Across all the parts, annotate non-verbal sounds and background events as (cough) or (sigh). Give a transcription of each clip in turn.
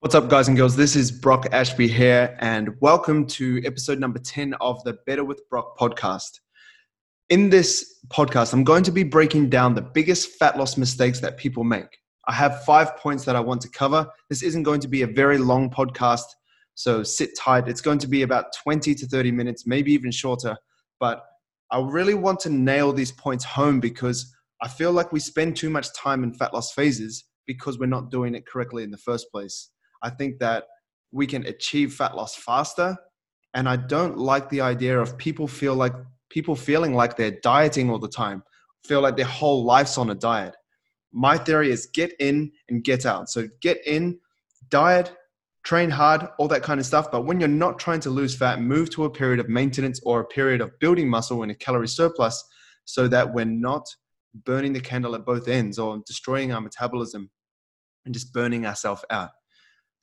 What's up, guys and girls? This is Brock Ashby here, and welcome to episode number 10 of the Better with Brock podcast. In this podcast, I'm going to be breaking down the biggest fat loss mistakes that people make. I have five points that I want to cover. This isn't going to be a very long podcast, so sit tight. It's going to be about 20 to 30 minutes, maybe even shorter, but I really want to nail these points home because I feel like we spend too much time in fat loss phases because we're not doing it correctly in the first place. I think that we can achieve fat loss faster. And I don't like the idea of people feel like people feeling like they're dieting all the time, feel like their whole life's on a diet. My theory is get in and get out. So get in, diet, train hard, all that kind of stuff. But when you're not trying to lose fat, move to a period of maintenance or a period of building muscle in a calorie surplus so that we're not burning the candle at both ends or destroying our metabolism and just burning ourselves out.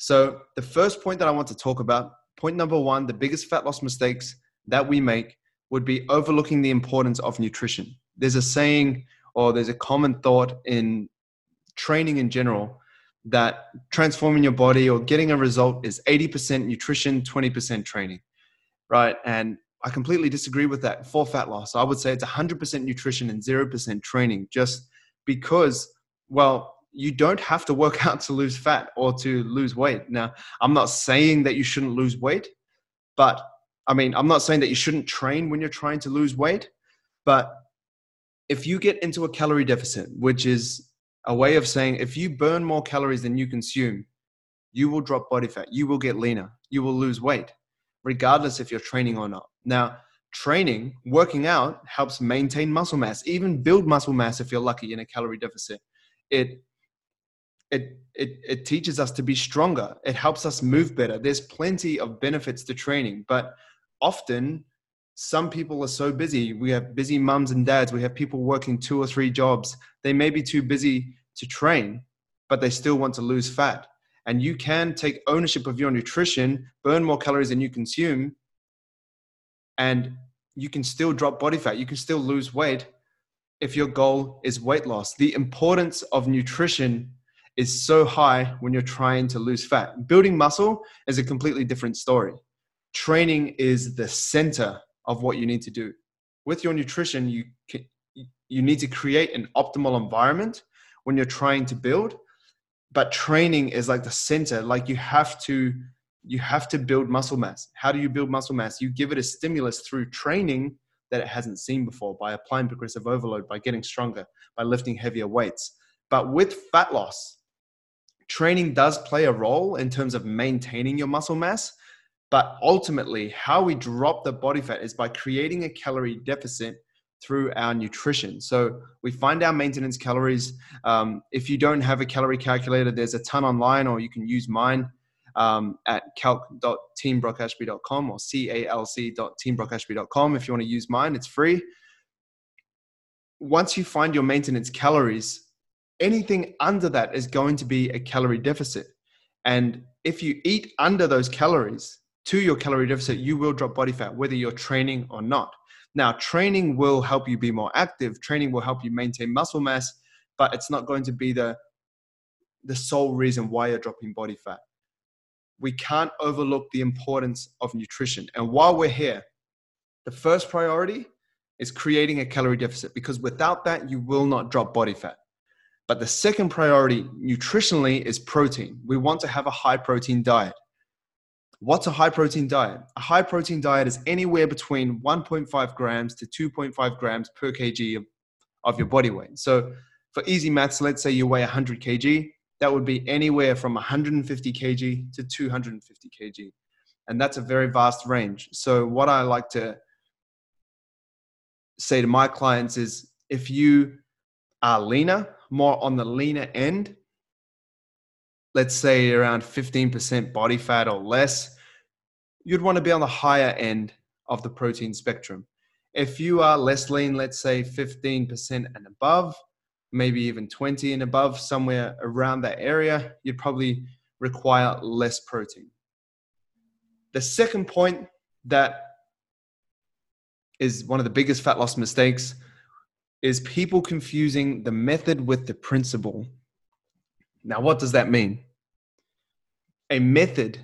So, the first point that I want to talk about, point number one, the biggest fat loss mistakes that we make would be overlooking the importance of nutrition. There's a saying or there's a common thought in training in general that transforming your body or getting a result is 80% nutrition, 20% training, right? And I completely disagree with that for fat loss. I would say it's 100% nutrition and 0% training just because, well, you don't have to work (laughs) out to lose fat or to lose weight. Now, I'm not saying that you shouldn't lose weight, but I mean, I'm not saying that you shouldn't train when you're trying to lose weight, but if you get into a calorie deficit, which is a way of saying if you burn more calories than you consume, you will drop body fat, you will get leaner, you will lose weight, regardless if you're training or not. Now, training, working out helps maintain muscle mass, even build muscle mass if you're lucky in a calorie deficit. It it, it, it teaches us to be stronger. It helps us move better. There's plenty of benefits to training, but often some people are so busy. We have busy mums and dads. We have people working two or three jobs. They may be too busy to train, but they still want to lose fat. And you can take ownership of your nutrition, burn more calories than you consume, and you can still drop body fat. You can still lose weight if your goal is weight loss. The importance of nutrition is so high when you're trying to lose fat. Building muscle is a completely different story. Training is the center of what you need to do. With your nutrition, you can, you need to create an optimal environment when you're trying to build, but training is like the center. Like you have to you have to build muscle mass. How do you build muscle mass? You give it a stimulus through training that it hasn't seen before by applying progressive overload, by getting stronger, by lifting heavier weights. But with fat loss, training does play a role in terms of maintaining your muscle mass. But ultimately, how we drop the body fat is by creating a calorie deficit through our nutrition. So we find our maintenance calories. Um, if you don't have a calorie calculator, there's a ton online, or you can use mine um, at calc.teambrockashby.com or calc.teambrockashby.com if you want to use mine. It's free. Once you find your maintenance calories, anything under that is going to be a calorie deficit. And if you eat under those calories to your calorie deficit, you will drop body fat, whether you're training or not. Now, training will help you be more active, training will help you maintain muscle mass, but it's not going to be the, the sole reason why you're dropping body fat. We can't overlook the importance of nutrition. And while we're here, the first priority is creating a calorie deficit because without that, you will not drop body fat. But the second priority nutritionally is protein. We want to have a high protein diet. What's a high protein diet? A high protein diet is anywhere between 1.5 grams to 2.5 grams per kg of, of your body weight. So for easy maths, let's say you weigh 100 kg, that would be anywhere from 150 kg to 250 kg. And that's a very vast range. So what I like to say to my clients is if you are leaner, more on the leaner end, let's say around 15% body fat or less, you'd want to be on the higher end of the protein spectrum. If you are less lean, let's say 15% and above, maybe even 20 and above, somewhere around that area, you'd probably require less protein. The second point that is one of the biggest fat loss mistakes is people confusing the method with the principle. Now, what does that mean? a method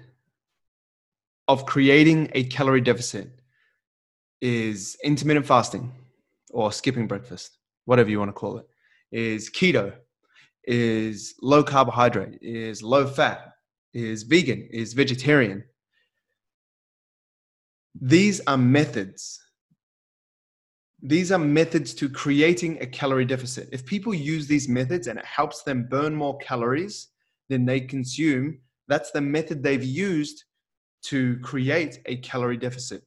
of creating a calorie deficit is intermittent fasting or skipping breakfast, whatever you want to call it, is keto, is low carbohydrate, is low fat, is vegan, is vegetarian. These are methods. These are methods to creating a calorie deficit. If people use these methods and it helps them burn more calories than they consume, that's the method they've used to create a calorie deficit.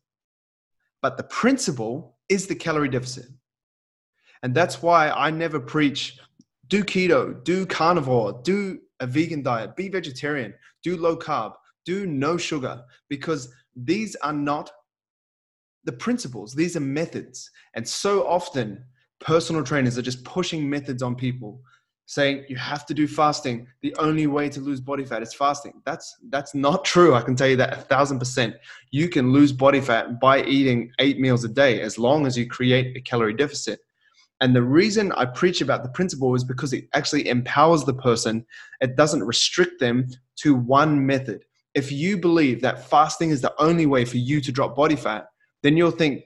But the principle is the calorie deficit. And that's why I never preach do keto, do carnivore, do a vegan diet, be vegetarian, do low carb, do no sugar, because these are not the principles, these are methods. And so often, personal trainers are just pushing methods on people saying you have to do fasting. The only way to lose body fat is fasting. That's that's not (laughs) true. I can tell you that a thousand percent. You can lose body fat by eating eight meals a day as long as you create a calorie deficit. And the reason I preach about the principle is because it actually empowers the person. It doesn't restrict them to one method. If you believe that fasting is the only way for you to drop body fat, then you'll think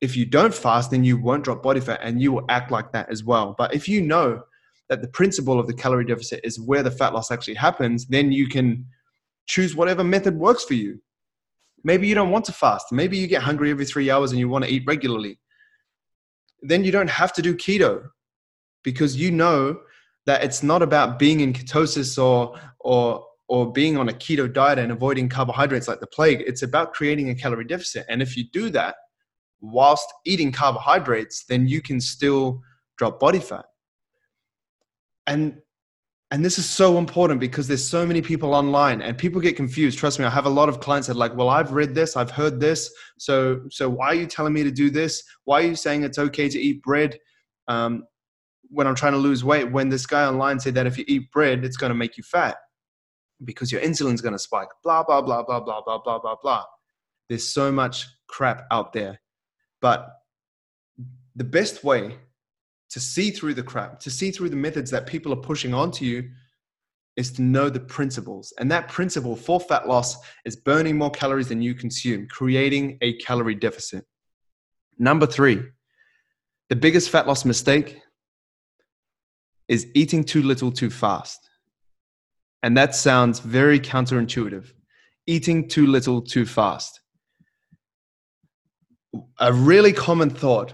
if you don't fast, then you won't drop body fat and you will act like that as well. But if you know that the principle of the calorie deficit is where the fat loss actually happens, then you can choose whatever method works for you. Maybe you don't want to fast. Maybe you get hungry every three hours and you want to eat regularly then you don't have to do keto because you know that it's not about being in ketosis or or or being on a keto diet and avoiding carbohydrates like the plague it's about creating a calorie deficit. And if you do that whilst eating carbohydrates then you can still drop body fat. And and this is so important because there's so many people online and people get confused. Trust me i have a lot of clients that like well i've read this i've heard this. So so why are you telling me to do this? Why are you saying it's okay to eat bread um, when i'm trying to lose weight? When this guy online said that if you eat bread it's going to make you fat because your insulin's going to spike blah blah blah blah blah blah blah blah blah there's so much crap out there but the best way to see through the crap, to see through the methods that people are pushing onto you, is to know the principles. And that principle for fat loss is burning more calories than you consume, creating a calorie deficit. Number three, the biggest fat loss mistake is eating too little too fast. And that sounds very counterintuitive. Eating too little too fast. A really common thought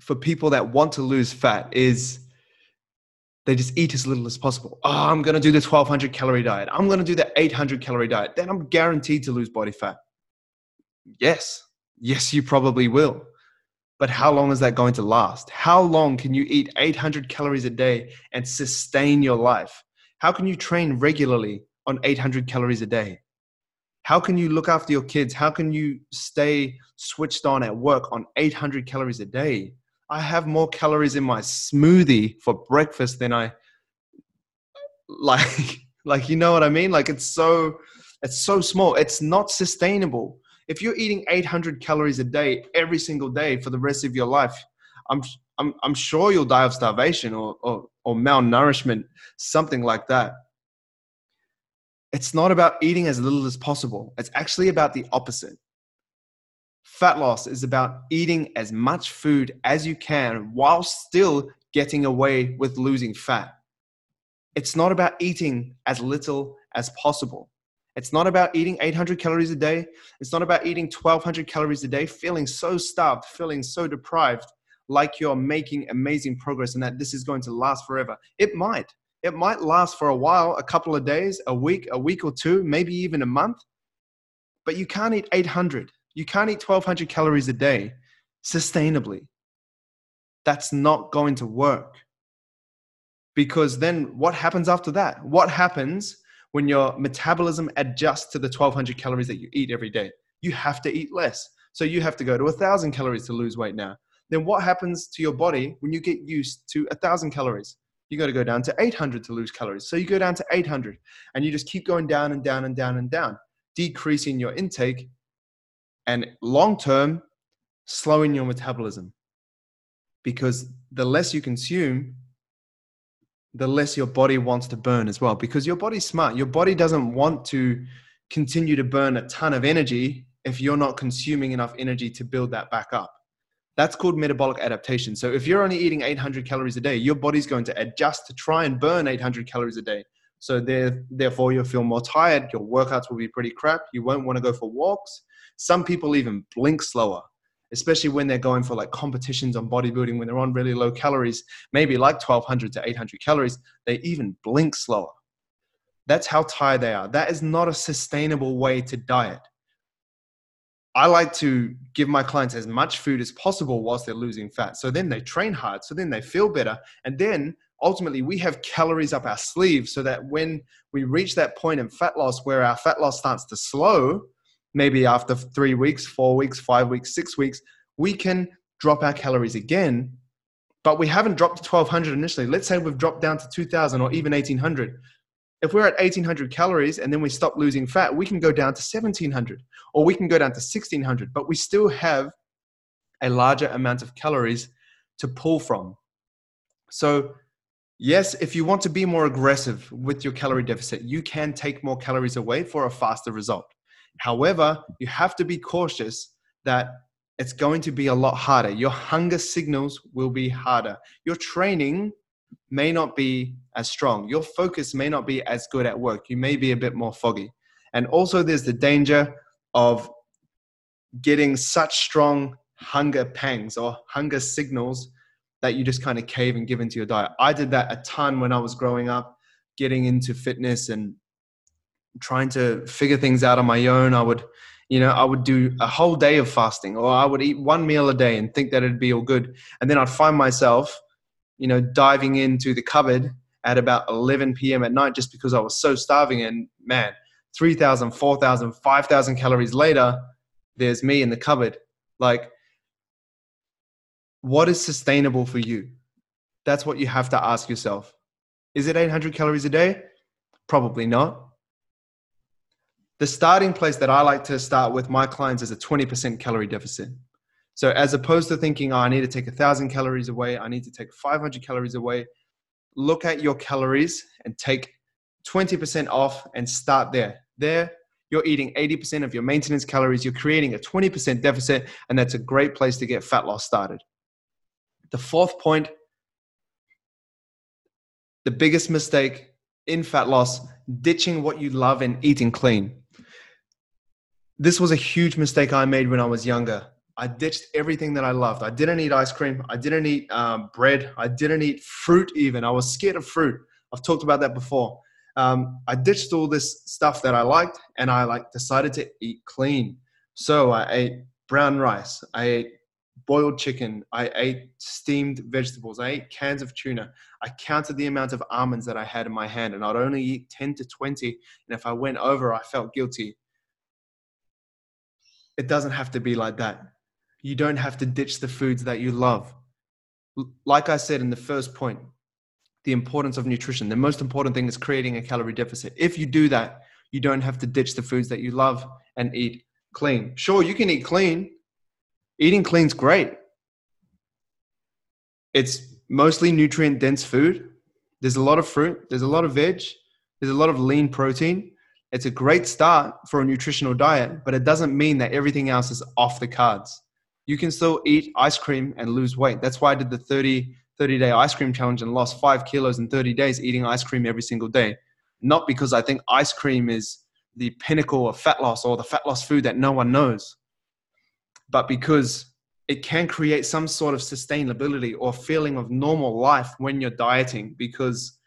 for people that want to lose fat is they just eat as little as possible. Oh, I'm going to do the 1200 calorie diet. I'm going to do the 800 calorie diet. Then I'm guaranteed to lose body fat. Yes. Yes, you probably will. But how long is that going to last? How long can you eat 800 calories a day and sustain your life? How can you train regularly on 800 calories a day? How can you look after your kids? How can you stay switched on at work on 800 calories a day? I have more calories in my smoothie for breakfast than I like (laughs) like you know what I mean? Like it's so it's so small. It's not sustainable. If you're eating 800 calories a day every single day for the rest of your life, I'm I'm I'm sure you'll die of starvation or or, or malnourishment, something like that. It's not about eating as little as possible. It's actually about the opposite. Fat loss is about eating as much food as you can while still getting away with losing fat. It's not about eating as little as possible. It's not about eating 800 calories a day. It's not about eating 1200 calories a day, feeling so starved, feeling so deprived, like you're making amazing progress and that this is going to last forever. It might. It might last for a while, a couple of days, a week, a week or two, maybe even a month. But you can't eat 800. You can't eat 1200 calories a day sustainably. That's not going to work. Because then what happens after that? What happens when your metabolism adjusts to the 1200 calories that you eat every day? You have to eat less. So you have to go to 1000 calories to lose weight now. Then what happens to your body when you get used to a 1000 calories? You got to go down to 800 to lose calories. So you go down to 800 and you just keep going down and down and down and down, decreasing your intake and long term, slowing your metabolism. Because the less you consume, the less your body wants to burn as well because your body's smart. Your body doesn't want to continue to burn a ton of energy if you're not consuming enough energy to build that back up. That's called metabolic adaptation. So if you're only eating 800 calories a day, your body's going to adjust to try and burn 800 calories a day. So there, therefore, you'll feel more tired. Your workouts will be pretty crap. You won't want to go for walks. Some people even blink slower, especially when they're going for like competitions on bodybuilding when they're on really low calories, maybe like 1200 to 800 calories. They even blink slower. That's how tired they are. That is not a sustainable way to diet. I like to give my clients as much food as possible whilst they're losing fat. So then they train hard. So then they feel better. And then ultimately we have calories up our sleeve so that when we reach that point in fat loss where our fat loss starts to slow, maybe after three weeks, four weeks, five weeks, six weeks, we can drop our calories again. But we haven't dropped to 1200 initially. Let's say we've dropped down to 2000 or even 1800. If we're at 1800 calories and then we stop losing fat, we can go down to 1700 or we can go down to 1600, but we still have a larger amount of calories to pull from. So Yes, if you want to be more aggressive with your calorie deficit, you can take more calories away for a faster result. However, you have to be cautious that it's going to be a lot harder. Your hunger signals will be harder. Your training may not be as strong. Your focus may not be as good at work. You may be a bit more foggy. And also, there's the danger of getting such strong hunger pangs or hunger signals that you just kind of cave and give into your diet. I did that a ton when I was growing up, getting into fitness and trying to figure things out on my own. I would, you know, I would do a whole day of fasting or I would eat one meal a day and think that it'd be all good. And then I'd find myself, you know, diving into the cupboard at about 11 p.m. at night just because I was so starving. And man, 3,000, 4,000, 5,000 calories later, there's me in the cupboard. Like, what is sustainable for you? That's what you have to ask yourself. Is it 800 calories a day? Probably not. The starting place that I like to start with my clients is a 20% calorie deficit. So, as opposed to thinking, oh, I need to take a 1,000 calories away, I need to take 500 calories away, look at your calories and take 20% off and start there. There, you're eating 80% of your maintenance calories, you're creating a 20% deficit, and that's a great place to get fat loss started. The fourth point the biggest mistake in fat loss ditching what you love and eating clean. This was a huge mistake I made when I was younger. I ditched everything that I loved. I didn't eat ice cream. I didn't eat um, bread. I didn't eat fruit even. I was scared of fruit. I've talked about that before. Um, I ditched all this stuff that I liked and I like decided to eat clean. So I ate brown rice. I ate boiled chicken. I ate steamed vegetables. I ate cans of tuna. I counted the amount of almonds that I had in my hand, and I'd only eat 10 to 20. And if I went over, I felt guilty. It doesn't have to be like that. You don't have to ditch the foods that you love. Like I said in the first point, the importance of nutrition. The most important thing is creating a calorie deficit. If you do that, you don't have to ditch the foods that you love and eat clean. Sure, you can eat clean, eating clean's great. It's mostly nutrient dense food. There's a lot of fruit, there's a lot of veg, there's a lot of lean protein. It's a great start for a nutritional diet, but it doesn't mean that everything else is off the cards. You can still eat ice cream and lose weight. That's why I did the 30, 30 day ice cream challenge and lost five kilos in 30 days eating ice cream every single day. Not because I think ice cream is the pinnacle of fat loss or the fat loss food that no one knows but because it can create some sort of sustainability or feeling of normal life when you're dieting because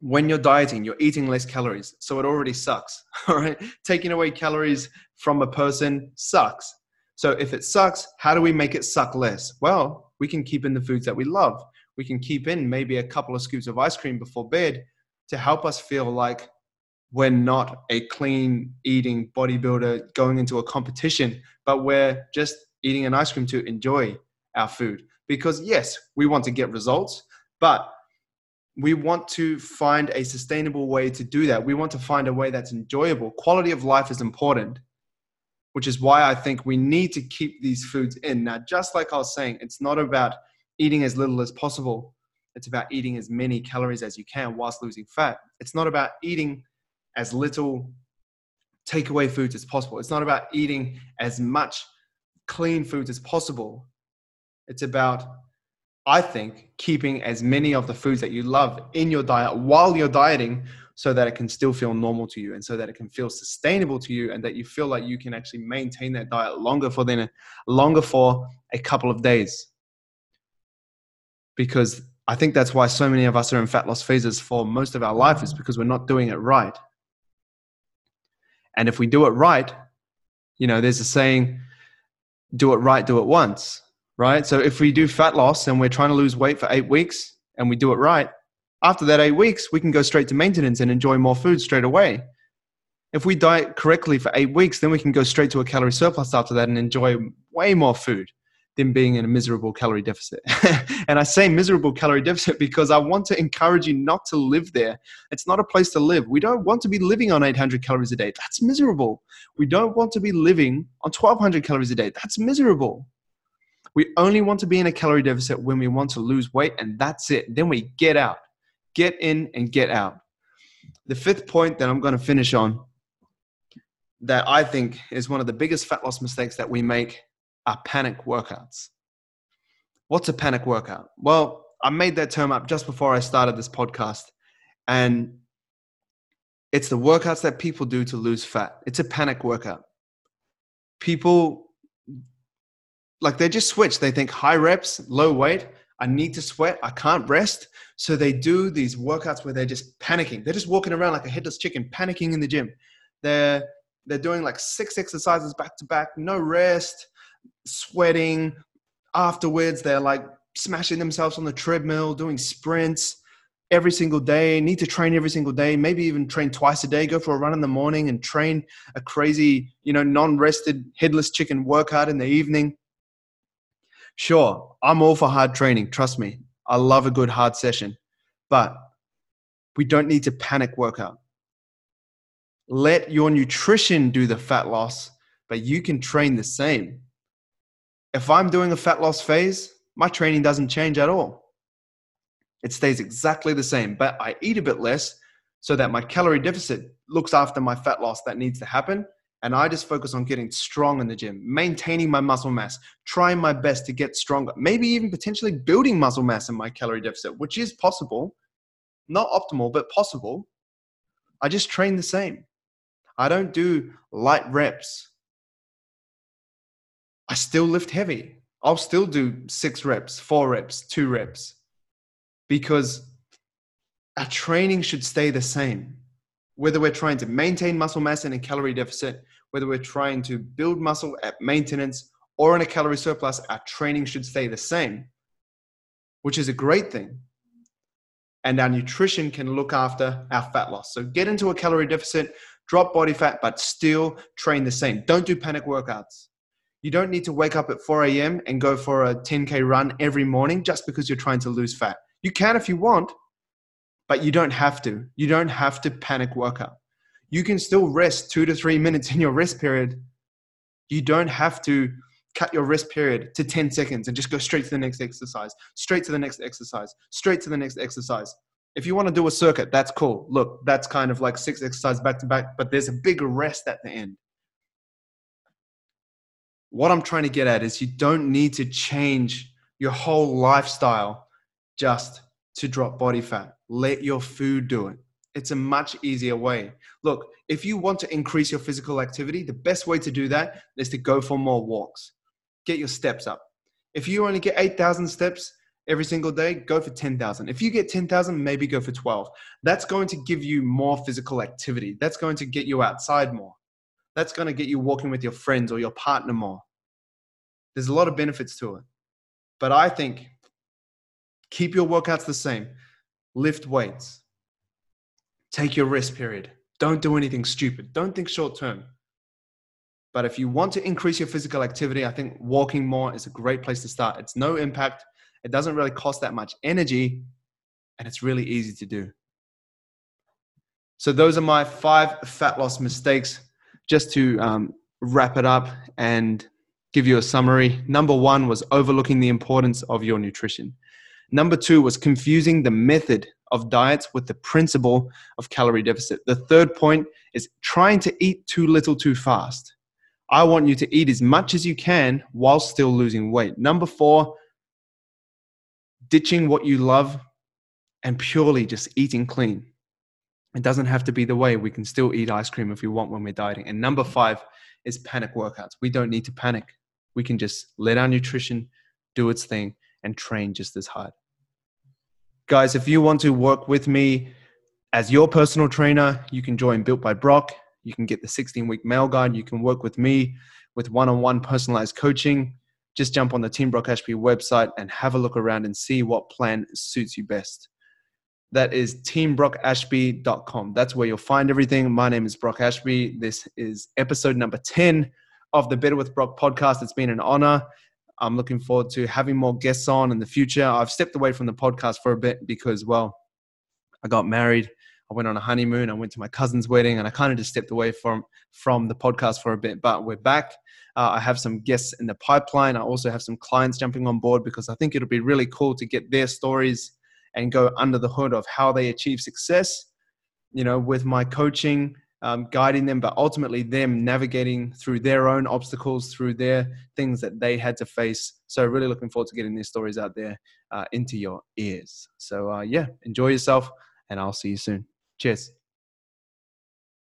when you're dieting you're eating less calories so it already sucks (laughs) all right taking away calories from a person sucks so if it sucks how do we make it suck less well we can keep in the foods that we love we can keep in maybe a couple of scoops of ice cream before bed to help us feel like we're not a clean eating bodybuilder going into a competition, but we're just eating an ice cream to enjoy our food. Because, yes, we want to get results, but we want to find a sustainable way to do that. We want to find a way that's enjoyable. Quality of life is important, which is why I think we need to keep these foods in. Now, just like I was saying, it's not about eating as little as possible. It's about eating as many calories as you can whilst losing fat. It's not about eating as little takeaway foods as possible. It's not about eating as much clean foods as possible. It's about, I think, keeping as many of the foods that you love in your diet while you're dieting so that it can still feel normal to you and so that it can feel sustainable to you and that you feel like you can actually maintain that diet longer for then longer for a couple of days. Because i think that's why so many of us are in fat loss phases for most of our life is because we're not doing it right. And if we do it right you know there's a saying do it right do it once right? So if we do fat loss and we're trying to lose weight for eight weeks and we do it right after that eight weeks, we can go straight to maintenance and enjoy more food straight away. If we diet correctly for eight weeks, then we can go straight to a calorie surplus after that and enjoy way more food than being in a miserable calorie deficit. (laughs) and I say miserable calorie deficit because I want to encourage you not to live there. It's not a place to live. We don't want to be living on 800 calories a day. That's miserable. We don't want to be living on 1200 calories a day. That's miserable. We only want to be in a calorie deficit when we want to lose weight, and that's it. Then we get out get in and get out. The fifth point that I'm going to finish on that I think is one of the biggest fat loss mistakes that we make are panic workouts. What's a panic workout? Well, I made that term up just before I started this podcast. And it's the workouts that people do to lose fat. It's a panic workout. People, like, they just switch. They think high reps, low weight. I need to sweat. I can't rest. So they do these workouts where they're just panicking. They're just walking around like a headless chicken, panicking in the gym. They're they're doing like six exercises back to back, no rest, sweating. Afterwards, they're like smashing themselves on the treadmill, doing sprints every single day, need to train every single day, maybe even train twice a day, go for a run in the morning and train a crazy, you know, non-rested headless chicken workout in the evening. Sure, I'm all for hard training, trust me. I love a good hard session, but we don't need to panic workout. Let your nutrition do the fat loss, but you can train the same. If I'm doing a fat loss phase, my training doesn't change at all. It stays exactly the same, but I eat a bit less so that my calorie deficit looks after my fat loss that needs to happen and I just focus on getting strong in the gym, maintaining my muscle mass, trying my best to get stronger, maybe even potentially building muscle mass in my calorie deficit, which is possible, not optimal, but possible. I just train the same. I don't do light reps. I still lift heavy. I'll still do six reps, four reps, two reps, because our training should stay the same whether we're trying to maintain muscle mass in a calorie deficit, whether we're trying to build muscle at maintenance or in a calorie surplus, our training should stay the same, which is a great thing. And our nutrition can look after our fat loss. So get into a calorie deficit, drop body fat, but still train the same. Don't do panic workouts. You don't need to wake up at 4 a.m. and go for a 10K run every morning just because you're trying to lose fat. You can if you want, but you don't have to. You don't have to panic workout. You can still rest two to three (laughs) minutes in your rest period. You don't have to cut your rest period to 10 seconds and just go straight to the next exercise, straight to the next exercise, straight to the next exercise. If you want to do a circuit, that's cool. Look, that's kind of like six exercises back to back, but there's a big rest at the end. What I'm trying to get at is you don't need to change your whole lifestyle just to drop body fat let your food do it. It's a much easier way. Look, if you want to increase your physical activity, the best way to do that is to go for more walks. Get your steps up. If you only get 8,000 steps every single day, go for 10,000. If you get 10,000, maybe go for 12. That's going to give you more physical activity. That's going to get you outside more. That's going to get you walking with your friends or your partner more. There's a lot of benefits to it. But I think keep your workouts the same lift weights, take your rest period. Don't do anything stupid. Don't think short term. But if you want to increase your physical activity, I think walking more is a great place to start. It's no impact, it doesn't really cost that much energy, and it's really easy to do. So, those are my five fat loss mistakes. Just to um, wrap it up and give you a summary. Number one was overlooking the importance of your nutrition. Number two was confusing the method of diets with the principle of calorie deficit. The third point is trying to eat too little too fast. I want you to eat as much as you can while still losing weight. Number four, ditching what you love and purely just eating clean. It doesn't have to be the way. We can still eat ice cream if we want when we're dieting. And number five is panic workouts. We don't need to panic. We can just let our nutrition do its thing and train just as hard. Guys, if you want to work with me as your personal trainer, you can join Built by Brock. You can get the 16 week male guide. You can work with me with one on one personalized coaching. Just jump on the Team Brock Ashby website and have a look around and see what plan suits you best. That is teambrockashby.com. That's where you'll find everything. My name is Brock Ashby. This is episode number 10 of the Better with Brock podcast. It's been an honor. I'm looking forward to having more guests on in the future. I've stepped away from the podcast for a bit because, well, I got married. I went on a honeymoon. I went to my cousin's wedding, and I kind of just stepped away from from the podcast for a bit. But we're back. Uh, I have some guests in the pipeline. I also have some clients jumping on board because I think it'll be really cool to get their stories and go under the hood of how they achieve success. You know, with my coaching, um, guiding them, but ultimately them navigating through their own obstacles, through their things that they had to face. So, really looking forward to getting these stories out there uh, into your ears. So, uh, yeah, enjoy yourself, and I'll see you soon. Cheers.